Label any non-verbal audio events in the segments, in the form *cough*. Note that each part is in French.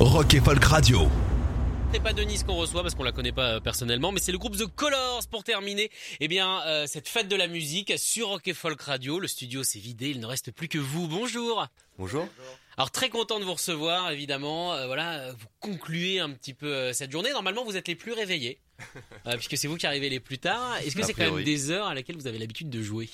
Rock et Folk Radio. C'est pas Denise qu'on reçoit parce qu'on la connaît pas euh, personnellement, mais c'est le groupe The Colors pour terminer. Eh bien, euh, cette fête de la musique sur Rock et Folk Radio. Le studio s'est vidé, il ne reste plus que vous. Bonjour. Bonjour. Alors très content de vous recevoir, évidemment. Euh, voilà, vous concluez un petit peu euh, cette journée. Normalement, vous êtes les plus réveillés, *laughs* euh, puisque c'est vous qui arrivez les plus tard. Est-ce que c'est quand même des heures à laquelle vous avez l'habitude de jouer?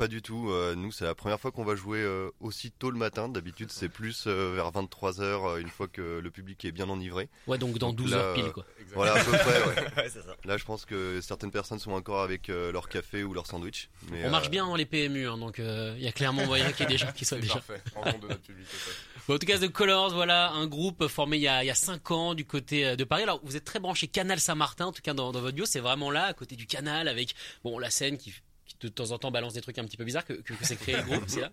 Pas du tout. euh, nous, c'est la première fois qu'on va jouer euh, aussi tôt le matin. D'habitude, c'est plus euh, vers 23h, une fois que le public est bien enivré. Ouais, donc dans Donc 12 là, heures pile, quoi. Voilà, à peu près, ouais. *laughs* Là, je pense que certaines personnes sont encore avec euh, leur café ou leur sandwich. Mais, On marche euh, bien dans les PMU, hein, donc euh, il y a clairement moyen qu'il y ait des gens qui soient déjà. Parfait, en nom de notre public. tout à fait. Bon, en tout cas, The Colors, voilà, un groupe formé il y a, il y a 5 ans du côté de Paris. Alors, vous êtes très branché Canal Saint-Martin, en tout cas dans, dans votre bio, c'est vraiment là, à côté du canal, avec bon la scène qui de temps en temps balance des trucs un petit peu bizarres que, que, que c'est créé le groupe, c'est là.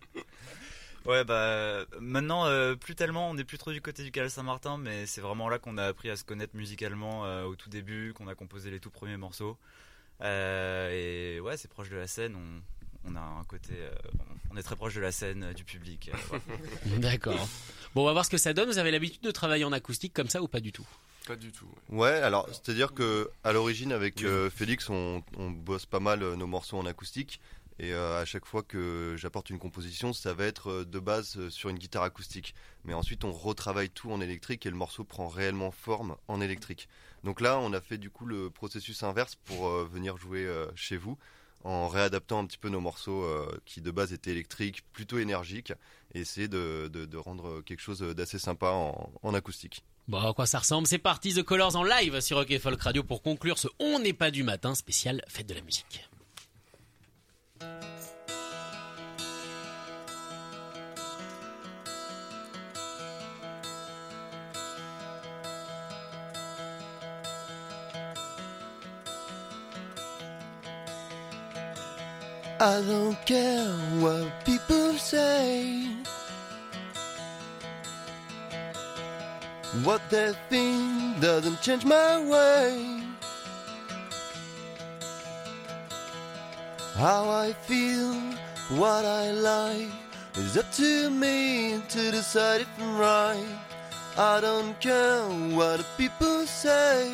Ouais, bah maintenant, euh, plus tellement, on n'est plus trop du côté du Canal Saint-Martin, mais c'est vraiment là qu'on a appris à se connaître musicalement euh, au tout début, qu'on a composé les tout premiers morceaux. Euh, et ouais, c'est proche de la scène, on, on a un côté. on est très proche de la scène, du public. *laughs* D'accord. Bon, on va voir ce que ça donne. Vous avez l'habitude de travailler en acoustique comme ça ou pas du tout? Pas du tout. ouais. Ouais, alors c'est-à-dire que à l'origine avec euh, Félix, on, on bosse pas mal euh, nos morceaux en acoustique. Et euh, à chaque fois que j'apporte une composition, ça va être de base sur une guitare acoustique. Mais ensuite, on retravaille tout en électrique et le morceau prend réellement forme en électrique. Donc là, on a fait du coup le processus inverse pour venir jouer chez vous en réadaptant un petit peu nos morceaux euh, qui de base étaient électriques, plutôt énergiques, et essayer de, de- de rendre quelque chose d'assez sympa en- en acoustique. Bon, à quoi ça ressemble C'est parti, The Colors en live sur Rock Folk Radio pour conclure ce On n'est pas du matin spécial fête de la musique. I don't care what people say. What they think doesn't change my way. How I feel, what I like, is up to me to decide if I'm right. I don't care what people say.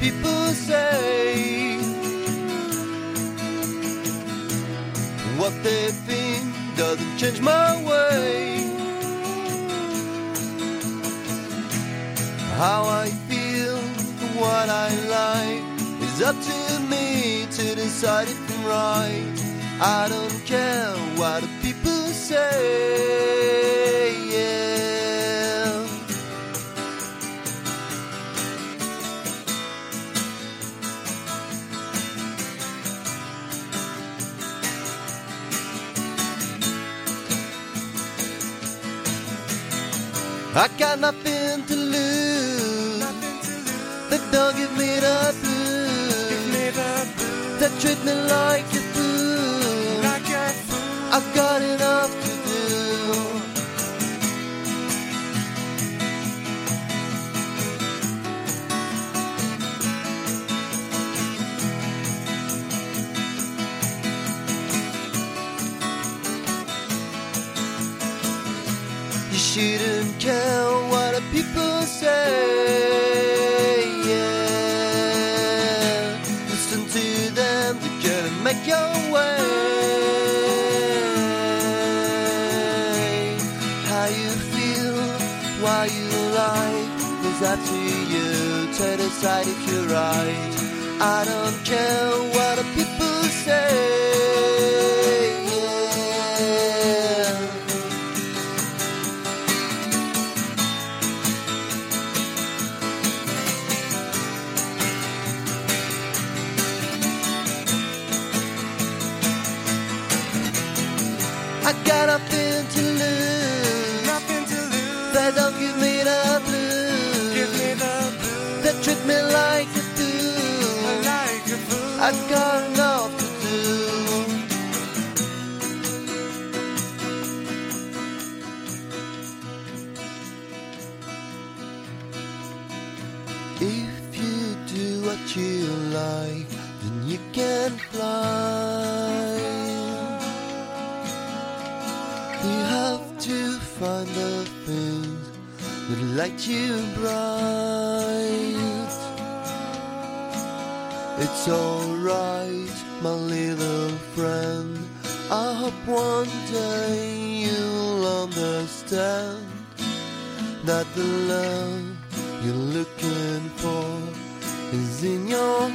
People say. What they think doesn't change my way. How I feel, what I like, is up to me to decide if I'm right. I don't care what the people say. I got nothing to lose. They don't give me the blues. They treat me like a fool. I've got enough to do. You shouldn't care what the people say. Yeah. Listen to them get and make your way. How you feel, why you like, is up to you to decide if you're right. I don't care what treat me like a fool. Like a fool. I got enough to do. If you do what you like, then you can fly. You have to find the things that light you bright. It's alright, my little friend. I hope one day you'll understand that the love you're looking for is in your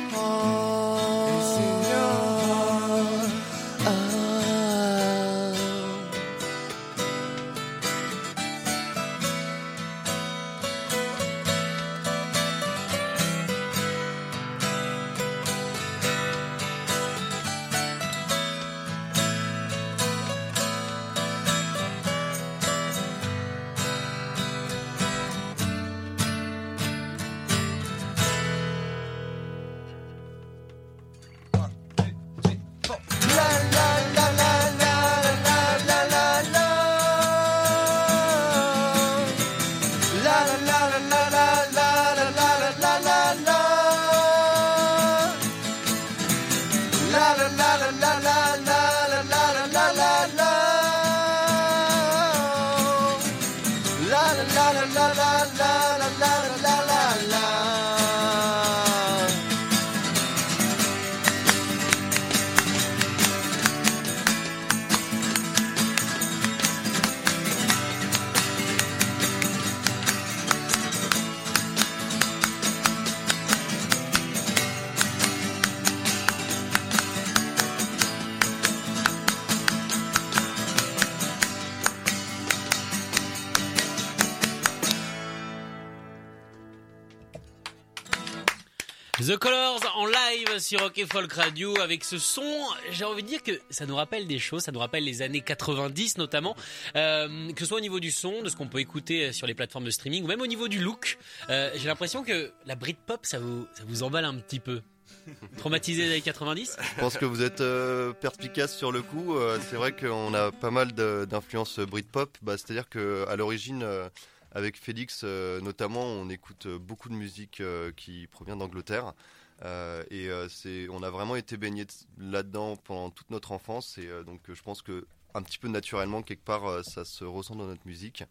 sur Rock et Folk Radio avec ce son, j'ai envie de dire que ça nous rappelle des choses, ça nous rappelle les années 90 notamment, euh, que ce soit au niveau du son, de ce qu'on peut écouter sur les plateformes de streaming ou même au niveau du look. Euh, j'ai l'impression que la Britpop ça vous, ça vous emballe un petit peu. *laughs* Traumatisé des années 90 Je pense que vous êtes euh, perspicace sur le coup. Euh, c'est vrai qu'on a pas mal d'influences Britpop. Bah, C'est-à-dire qu'à l'origine, euh, avec Félix euh, notamment, on écoute euh, beaucoup de musique euh, qui provient d'Angleterre. Euh, et euh, c'est, on a vraiment été baigné là-dedans pendant toute notre enfance. Et euh, donc, je pense que un petit peu naturellement, quelque part, ça se ressent dans notre musique.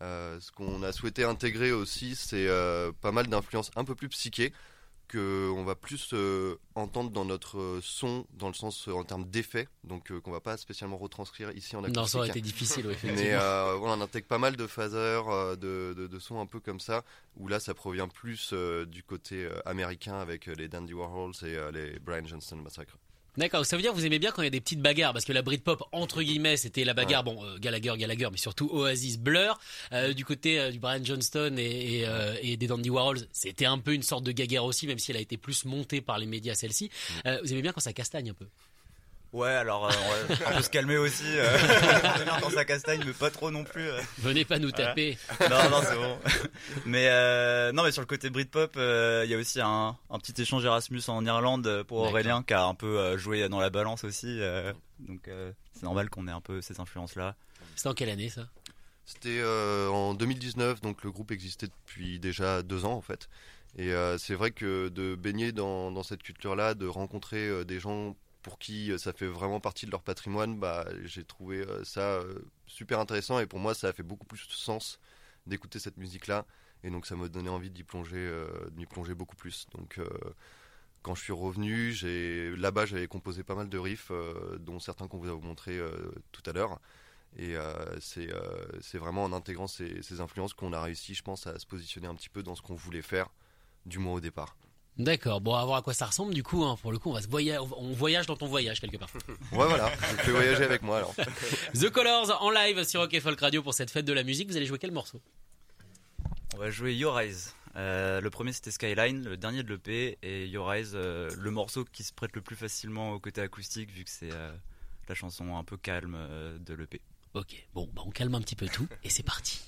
Ce qu'on a souhaité intégrer aussi, c'est pas mal d'influences un peu plus psychées que on va plus euh, entendre dans notre euh, son, dans le sens euh, en termes d'effet, donc qu'on va pas spécialement retranscrire ici en acoustique. Non, ça aurait été difficile, oui, *laughs* effectivement. Mais voilà, on intègre pas mal de phasers, euh, de, de, de sons un peu comme ça, où là ça provient plus du côté américain avec les Dandy Warhols et les Brian Johnston Massacre. D'accord, ça veut dire que vous aimez bien quand il y a des petites bagarres, parce que la Britpop, entre guillemets, c'était la bagarre, bon, euh, Gallagher, Gallagher, mais surtout Oasis, Blur. Euh, du côté euh, du Brian Johnston et, et, et des Dandy Warhols, c'était un peu une sorte de gaguerre aussi, même si elle a été plus montée par les médias celle-ci. Euh, vous aimez bien quand ça castagne un peu? Ouais, alors euh, on, va, on peut se calmer aussi. Euh, *laughs* dans sa castagne, mais pas trop non plus. euh. Venez pas nous Voilà. taper. Non, non, c'est bon. *laughs* Mais euh, non, mais sur le côté Britpop, euh, il y a aussi un, un petit échange Erasmus en Irlande pour. Aurélien qui a un peu euh, joué dans la balance aussi. euh, donc euh, c'est normal qu'on ait un peu ces influences-là. C'était en quelle année ça? C'était euh, en 2019, donc le groupe existait depuis déjà deux ans en fait. Et euh, c'est vrai que de baigner dans, dans cette culture-là, de rencontrer euh, des gens pour qui euh, ça fait vraiment partie de leur patrimoine, bah, j'ai trouvé euh, ça euh, super intéressant et pour moi ça a fait beaucoup plus de sens d'écouter cette musique-là. Et donc ça m'a donné envie d'y plonger, plonger beaucoup plus. Donc quand je suis revenu, là-bas j'avais composé pas mal de riffs, dont certains qu'on vous a montré tout à l'heure. Et c'est vraiment en intégrant ces influences qu'on a réussi, je pense, à se positionner un petit peu dans ce qu'on voulait faire, du moins au départ. D'accord, bon, à voir à quoi ça ressemble du coup, hein. pour le coup, on, va se on voyage dans ton voyage quelque part. *laughs* Ouais, voilà, je fais voyager avec moi alors. *laughs* The Colors en live sur Rock et Folk Radio pour cette fête de la musique, vous allez jouer quel morceau? On va jouer Your Eyes. Euh, le premier c'était Skyline, le dernier de l'EP, et Your Eyes, euh, le morceau qui se prête le plus facilement au côté acoustique vu que c'est euh, la chanson un peu calme euh, de l'EP. Ok, bon, bah on calme un petit peu tout et c'est parti.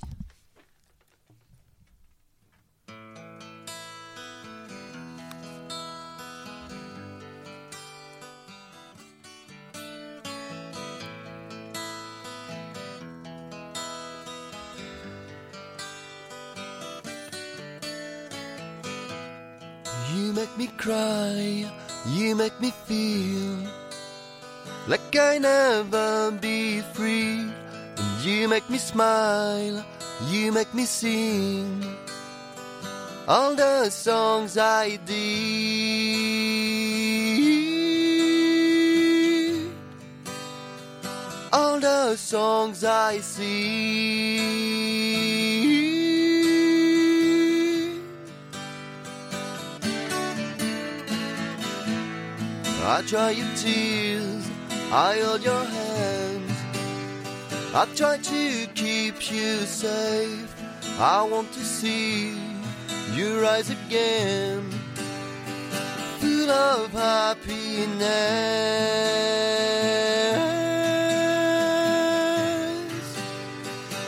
Make me cry, you make me feel like I never be free. And you make me smile, you make me sing all the songs I did, all the songs I sing. I dry your tears, I hold your hands. I try to keep you safe. I want to see you rise again, full of happiness.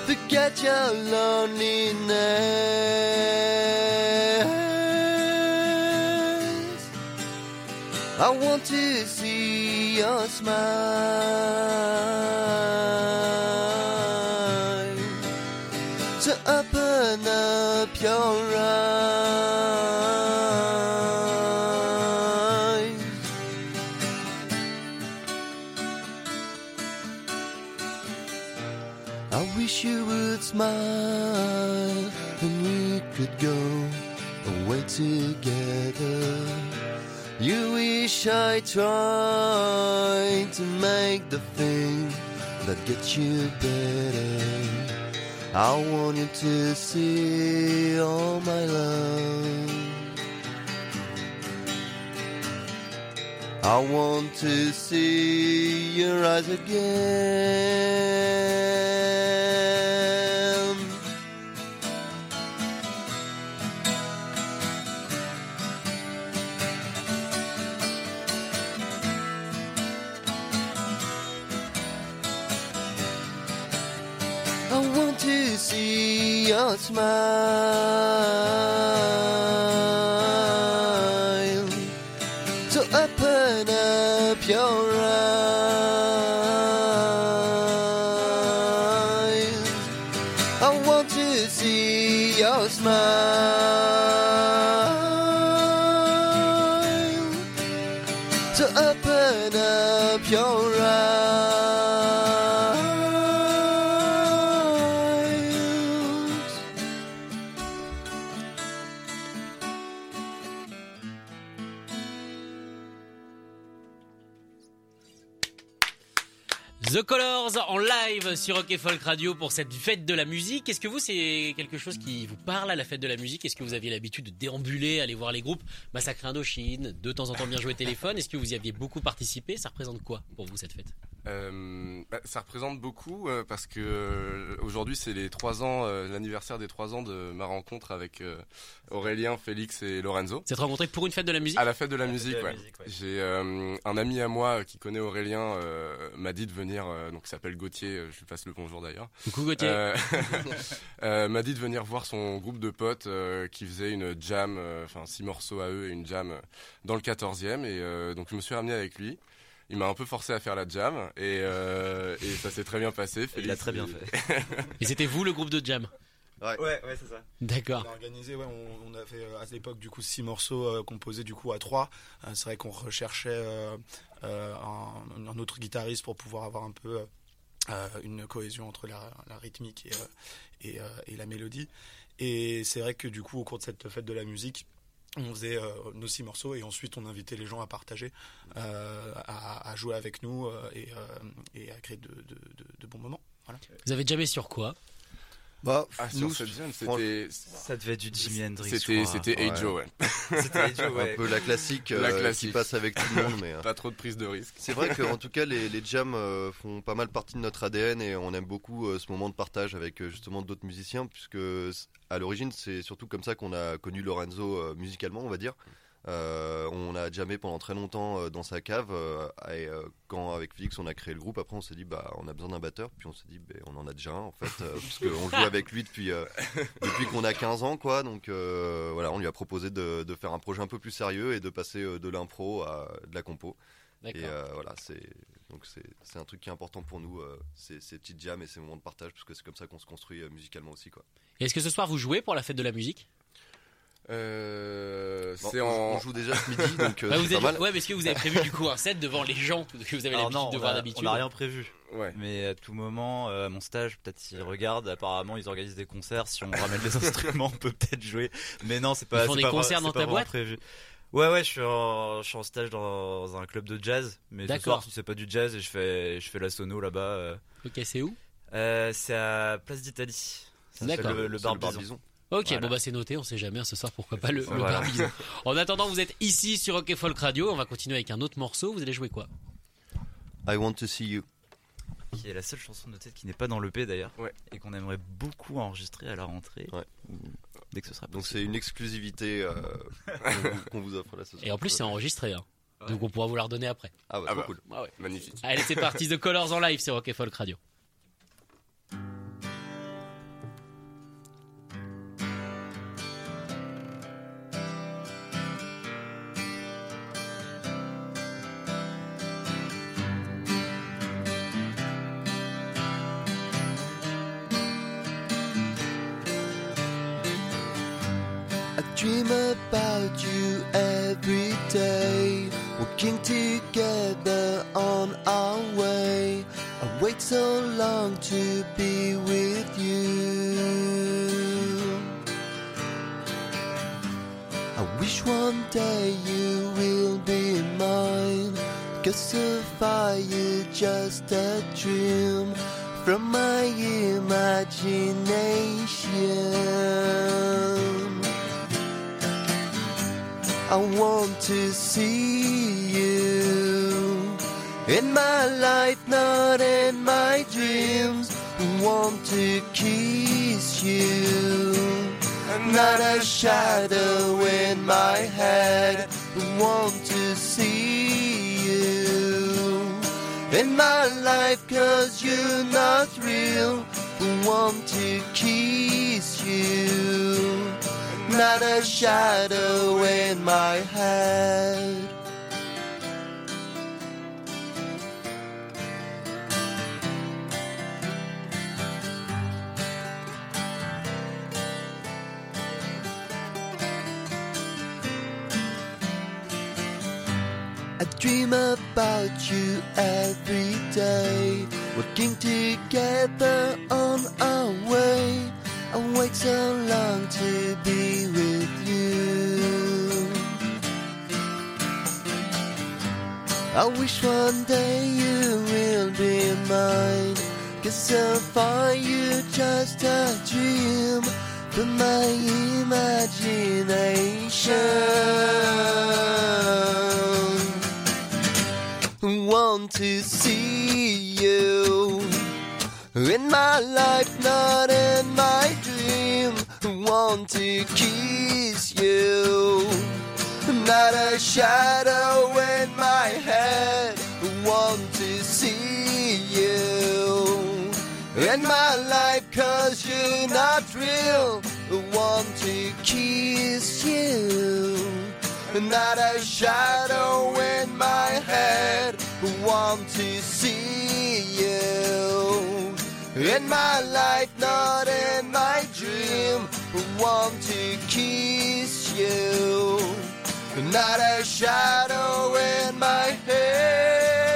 Forget your loneliness. I want to see your smile. To open up your eyes. I wish you would smile and we could go away together. You I tried to make the thing that gets you better. I want you to see all my love. I want to see your eyes again. your smile. The Colors en live sur Rock et Folk Radio pour cette fête de la musique. Est-ce que vous, c'est quelque chose qui vous parle à la fête de la musique? Est-ce que vous aviez l'habitude de déambuler, aller voir les groupes? Massacre Indochine, de temps en temps bien jouer téléphone Est-ce que vous y aviez beaucoup participé? Ça représente quoi pour vous cette fête? Euh, bah, ça représente beaucoup euh, parce que euh, aujourd'hui c'est les trois ans, euh, l'anniversaire des trois ans de ma rencontre avec euh, Aurélien, Félix et Lorenzo. Vous êtes rencontrés pour une fête de la musique? À la fête de la musique, de la ouais. musique, ouais. J'ai euh, un ami à moi qui connaît Aurélien, euh, m'a dit de venir, euh, donc il s'appelle Gauthier, euh, je lui passe le bonjour d'ailleurs. Coucou Gauthier. *laughs* *laughs* Euh, m'a dit de venir voir son groupe de potes euh, qui faisait une jam, euh, enfin six morceaux à eux et une jam dans le 14e. Et euh, donc je me suis ramené avec lui. Il m'a un peu forcé à faire la jam et, euh, et ça s'est très bien passé. Il l'a Félix, très bien il- fait. *laughs* Et c'était vous le groupe de jam? Ouais, ouais, c'est ça. D'accord. On a organisé, ouais, on, on a fait euh, à l'époque du coup six morceaux euh, composés du coup à trois. Euh, c'est vrai qu'on recherchait euh, euh, un, un autre guitariste pour pouvoir avoir un peu une cohésion entre la, la rythmique et, euh, et, euh, et la mélodie. Et c'est vrai que du coup au cours de cette fête de la musique, on faisait euh, nos six morceaux et ensuite on invitait les gens à partager, euh, à, à jouer avec nous euh, et, euh, et à créer de, de- de- de bons moments. Voilà. Vous avez jamais sur quoi Bah, Ah, sur nous, cette c'était Ça devait être du Jimi Hendrix. c'était c'était Ouais. Joe, ouais. *laughs* C'était Joe, *laughs* ouais. un peu la classique, La euh, classique. qui passe avec tout le monde, mais. *laughs* euh, Pas trop de prise de risque. C'est vrai qu'en tout cas, les, les jams euh, font pas mal partie de notre ADN et on aime beaucoup euh, ce moment de partage avec justement d'autres musiciens, puisque à l'origine, c'est surtout comme ça qu'on a connu Lorenzo musicalement, on va dire. Euh, on a jamais pendant très longtemps euh, dans sa cave. euh, et quand avec Félix on a créé le groupe, après on s'est dit bah on a besoin d'un batteur. Puis on s'est dit bah, on en a déjà un en fait, *laughs* parce qu'on joue avec lui depuis depuis qu'on a 15 ans quoi. Donc voilà, on lui a proposé de, de faire un projet un peu plus sérieux et de passer de l'impro à de la compo. Et euh, voilà, c'est donc c'est un truc qui est important pour nous, euh, ces, ces petites jams et ces moments de partage, parce que c'est comme ça qu'on se construit euh, musicalement aussi quoi. Est-ce que ce soir vous jouez pour la fête de la musique? Euh, Bon, c'est on, en. on joue déjà ce midi, donc euh, Ouais, vous pas mal. ouais, mais est-ce que vous avez prévu du coup un set devant les gens que vous avez l'habitude de voir a- d'habitude on n'a rien prévu. Ouais. Mais à tout moment, euh, à mon stage, peut-être s'ils regardent, apparemment ils organisent des concerts. Si on ramène les *laughs* instruments, on peut peut-être jouer. Mais non, c'est pas. Ils font des pas concerts dans ta boîte prévu. Ouais, ouais, je suis en, je suis en stage dans un club de jazz. Mais ce D'accord. soir, si c'est pas du jazz, et je fais, je fais la sono là-bas. euh. Ok, c'est où? Euh, c'est à Place d'Italie. D'accord. Le, le le bar Bison. Ok, Voilà. bon bah c'est noté, on sait jamais, hein, ce soir pourquoi pas le, le Voilà. *laughs* En attendant, vous êtes ici sur Rock et Folk Radio, on va continuer avec un autre morceau, vous allez jouer quoi? I want to see you. Qui est la seule chanson de tête qui n'est pas dans l'EP d'ailleurs. Ouais. Et qu'on aimerait beaucoup enregistrer à la rentrée. Ouais. ou Dès que ce sera Donc possible. c'est une exclusivité euh, *laughs* qu'on vous- offre là ce soir. Et en plus c'est enregistré, hein. donc on pourra vous la redonner après. Ah bah, Ah bah. cool. Ah ouais. Magnifique. Allez *laughs* c'est parti, The Colors en live sur Rock et Folk Radio. Dream about you every day, walking together on our way. I wait so long to be with you. I wish one day you will be mine. Cause far you're just a dream from my imagination. I want to see you in my life, not in my dreams. I Want to kiss you, not a shadow in my head. I Want to see you in my life, cause you're not real. I Want to kiss you not a shadow in my head. I dream about you every day, working together on our way. I wait so long to be with you. I wish one day you will be mine. Cause so far you're just a dream from my imagination. Want to see you in my life, not in my. Want to kiss you, not a shadow in my head. Want to see you in my life, cause you're not real. Want to kiss you, not a shadow in my head. Want to see you in my life, not in my dream. Want to kiss you, not a shadow in my head.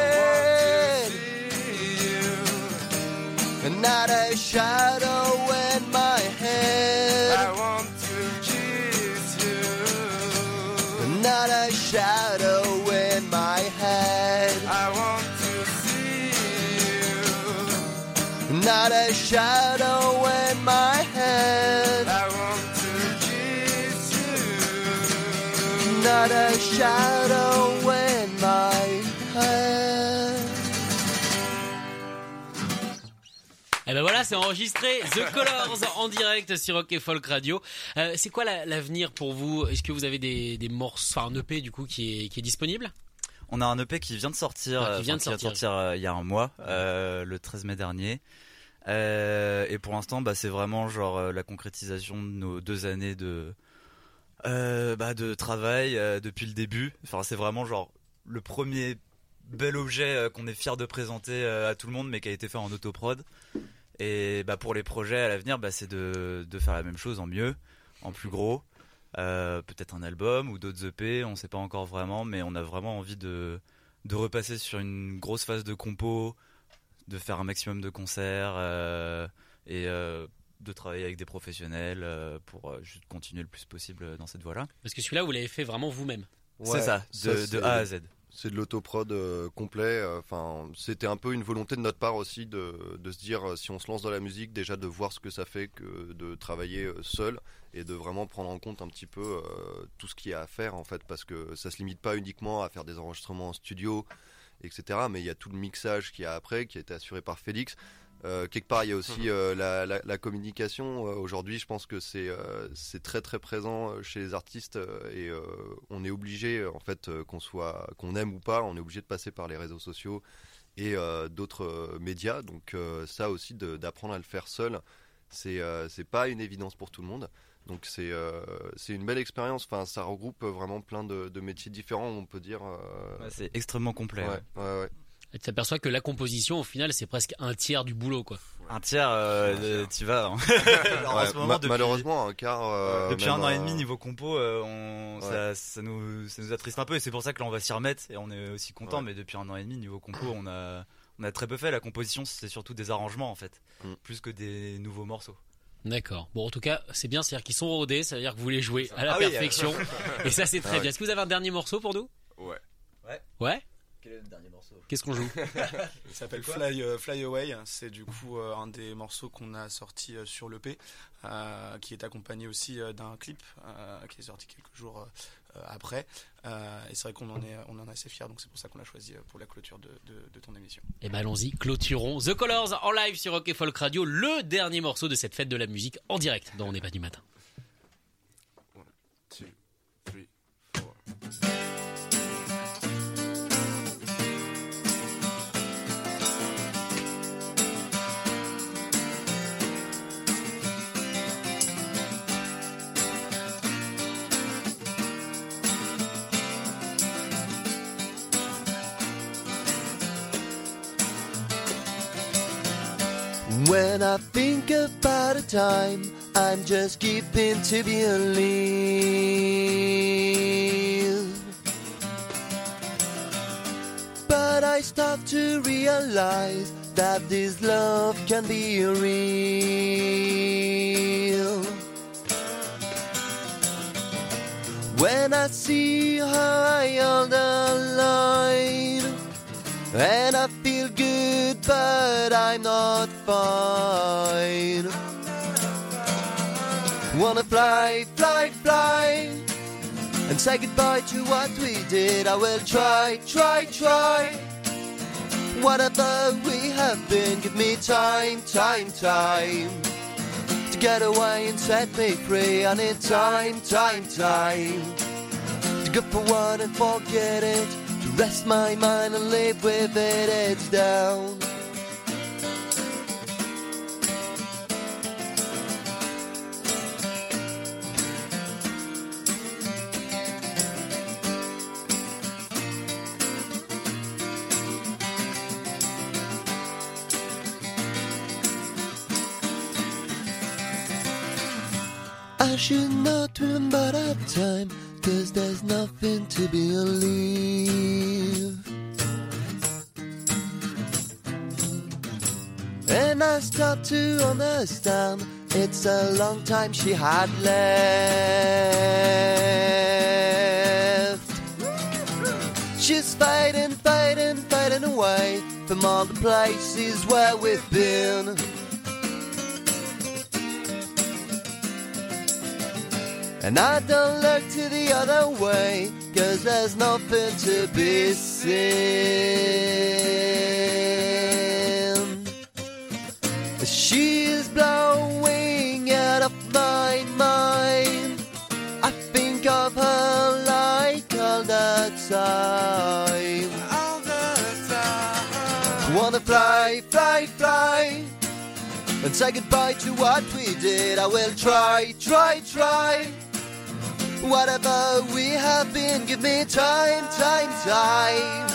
Not a shadow in my head. I want to kiss you. Not a shadow in my head. I want to see you. Not a shadow c'est enregistré. The Colors en direct sur Rock et Folk Radio. Euh, c'est quoi la- l'avenir pour vous? Est-ce que vous avez des, des morceaux, enfin un EP du coup qui est, qui est disponible? On a un EP qui vient de sortir, Ah, qui euh, vient de enfin, sortir. euh, il y a un mois, euh, le 13 mai dernier. Et pour l'instant, bah, c'est vraiment genre la concrétisation de nos deux années de bah, de travail depuis le début. Enfin, c'est vraiment genre le premier bel objet qu'on est fier de présenter à tout le monde, mais qui a été fait en autoprod. Et bah, pour les projets à l'avenir, bah, c'est de, de faire la même chose en mieux, en plus gros. Euh, peut-être un album ou d'autres EP, on sait pas encore vraiment, mais on a vraiment envie de, de repasser sur une grosse phase de compo, de faire un maximum de concerts euh, et euh, de travailler avec des professionnels euh, pour euh, juste continuer le plus possible dans cette voie-là. Parce que celui-là, vous l'avez fait vraiment vous-même. c'est ça, de, A à Z. C'est de l'autoprod euh, complet. euh, Enfin, c'était un peu une volonté de notre part aussi de, de se dire euh, si on se lance dans la musique, déjà de voir ce que ça fait que de travailler seul et de vraiment prendre en compte un petit peu tout ce qu'il y a à faire en fait, parce que ça se limite pas uniquement à faire des enregistrements en studio, etc. Mais il y a tout le mixage qu'il a après, qui a été assuré par Félix. Euh, quelque part, il y a aussi euh, la, la- la communication. Euh, Aujourd'hui, je pense que c'est euh, c'est très très présent chez les artistes euh, et euh, on est obligé, en fait, euh, qu'on soit qu'on aime ou pas, on est obligé de passer par les réseaux sociaux et euh, d'autres euh, médias. Donc euh, ça aussi, d'apprendre à le faire seul, c'est euh, c'est pas une évidence pour tout le monde. Donc c'est euh, c'est une belle expérience. Enfin, ça regroupe vraiment plein de, de métiers différents, on peut dire. euh, Ouais, c'est extrêmement complet. ouais, ouais. Ouais, ouais. Tu t'aperçois que la composition, au final, c'est presque un tiers du boulot, quoi. Un tiers, euh, tu vas. hein. *laughs* Alors, en Ouais, ce moment, ma- depuis- malheureusement, un quart. euh, Depuis un an et euh, demi niveau compo, euh, on, Ouais. ça, ça nous, ça nous attriste un peu et c'est pour ça que là on va s'y remettre et on est aussi content. Ouais. Mais depuis un an et demi niveau compo, on a, on a très peu fait. La composition, c'est surtout des arrangements en fait, Mm. plus que des nouveaux morceaux. D'accord. Bon, en tout cas, c'est bien, c'est-à-dire qu'ils sont rodés, ça veut dire que vous les jouez à la Ah oui, perfection. *laughs* Et ça, c'est très Ah ouais. bien. Est-ce que vous avez un dernier morceau pour nous? Ouais. Ouais? Quel est le dernier morceau Qu'est-ce qu'on joue *laughs* Il s'appelle Fly, euh, Fly Away. C'est du coup euh, un des morceaux qu'on a sorti euh, sur l'EP, euh, qui est accompagné aussi euh, d'un clip euh, qui est sorti quelques jours après. Euh, et c'est vrai qu'on en est, on en est assez fiers, donc c'est pour ça qu'on l'a choisi euh, pour la clôture de, de- de ton émission. Eh ben allons-y, clôturons The Colors en live sur Rock et Folk Radio, le dernier morceau de cette fête de la musique en direct dans On n'est pas du matin. Two, three, four. When I think about a time, I'm just keeping to be believe. But I start to realize that this love can be real. When I see her, I hold the line. And I but I'm not fine. Wanna fly, fly, fly, and say goodbye to what we did. I will try, try, try. Whatever we have been, give me time, time, time. To get away and set me free. I need time, time, time. To go for one and forget it. To rest my mind and live with it, it's down. I should not remember that time, cause there's nothing to believe. And I start to understand it's a long time she had left. She's fading, fading, fading away from all the places where we've been. And I don't look to the other way, cause there's nothing to be seen. She is blowing out of my mind. I think of her like all the time. All the time. Wanna fly, fly, fly. And say goodbye to what we did. I will try, try, try. Whatever we have been, give me time, time, time.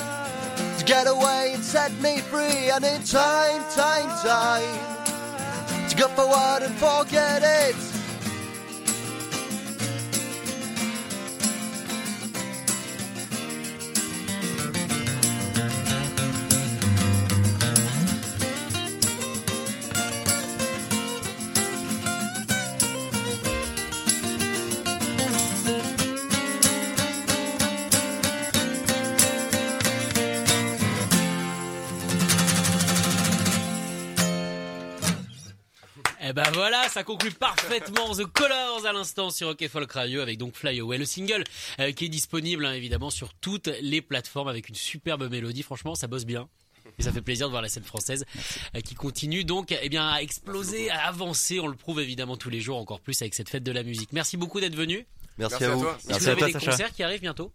To get away and set me free. I need time, time, time. To go forward and forget it. Eh ben voilà, ça conclut parfaitement The Colors à l'instant sur Rock Folk Radio avec donc Fly Away, le single euh, qui est disponible hein, évidemment sur toutes les plateformes avec une superbe mélodie. Franchement, ça bosse bien. Et ça fait plaisir de voir la scène française euh, qui continue donc eh bien à exploser, à avancer. On le prouve évidemment tous les jours, encore plus avec cette fête de la musique. Merci beaucoup d'être venu. Merci, Merci à à vous. toi. Est-ce que vous avez des concerts qui arrivent bientôt?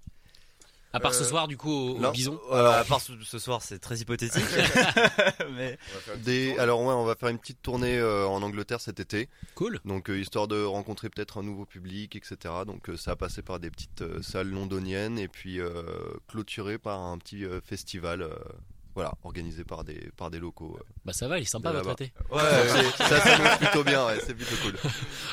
À part ce Euh, soir du coup au. Bison. Alors, à part ce, ce soir, c'est très hypothétique. *laughs* *laughs* mais Des- alors ouais, on va faire une petite tournée euh, en Angleterre cet été, Cool. donc euh, histoire de rencontrer peut-être un nouveau public, etc. Donc euh, ça a passé par des petites euh, salles londoniennes et puis euh, clôturé par un petit euh, festival, euh, voilà, organisé par des par des locaux. euh. Bah ça va, il est sympa De votre été. ouais, ça, s'annonce *laughs* plutôt bien, ouais, c'est plutôt cool.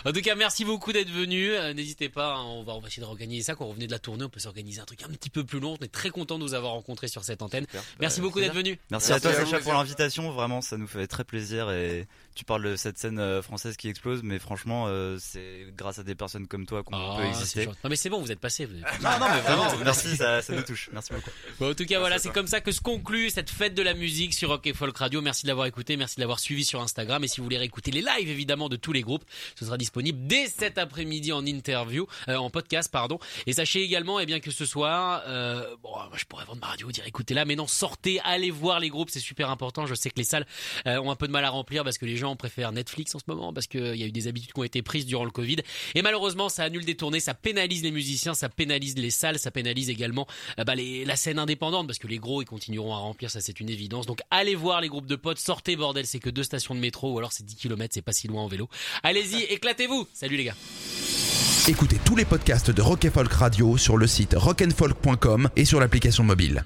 En tout cas, merci beaucoup d'être venu. Euh, N'hésitez pas, hein, on va, on va essayer de organiser ça. Quand on revenait de la tournée, on peut s'organiser un truc un petit peu plus long. On est très content de vous avoir rencontrés sur cette antenne. Super. Merci Ouais, beaucoup d'être venu. Merci, Merci à toi Sacha pour l'invitation, vraiment ça nous fait très plaisir et tu parles de cette scène euh, française qui explose mais franchement euh, c'est grâce à des personnes comme toi qu'on Ah, peut exister. Non mais c'est bon, vous êtes passé. vous êtes- Non non mais vraiment merci ça, ça nous touche. Merci beaucoup. Bon, en tout cas, Merci voilà, c'est comme ça que se conclut cette fête de la musique sur Rock et Folk Radio. Merci de l'avoir écouté, merci de l'avoir suivi sur Instagram. Et si vous voulez réécouter les lives, évidemment, de tous les groupes, ce sera disponible dès cet après-midi en interview, euh, en podcast, pardon. Et sachez également, eh bien, que ce soir, euh, bon, moi, je pourrais vendre ma radio, dire écoutez là, mais non, sortez, allez voir les groupes, c'est super important. Je sais que les salles euh, ont un peu de mal à remplir parce que les gens préfèrent Netflix en ce moment, parce qu'il y a eu des habitudes qui ont été prises durant le Covid. Et malheureusement, ça annule des tournées, ça pénalise les musiciens, ça pénalise les salles, ça pénalise également euh, bah, les, la scène indépendante, parce que les gros, ils continueront à remplir, ça c'est une évidence. Donc allez voir les groupes de potes, sortez bordel, c'est que deux stations de métro, ou alors c'est 10 km, c'est pas si loin en vélo. Allez-y, *laughs* éclatez-vous Salut les gars Écoutez tous les podcasts de Rock Folk Radio sur le site rockandfolk.com et sur l'application mobile.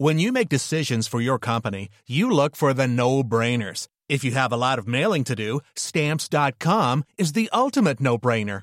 When you make decisions for your company, you look for the no-brainers. If you have a lot of mailing to do, stamps.com is the ultimate no-brainer.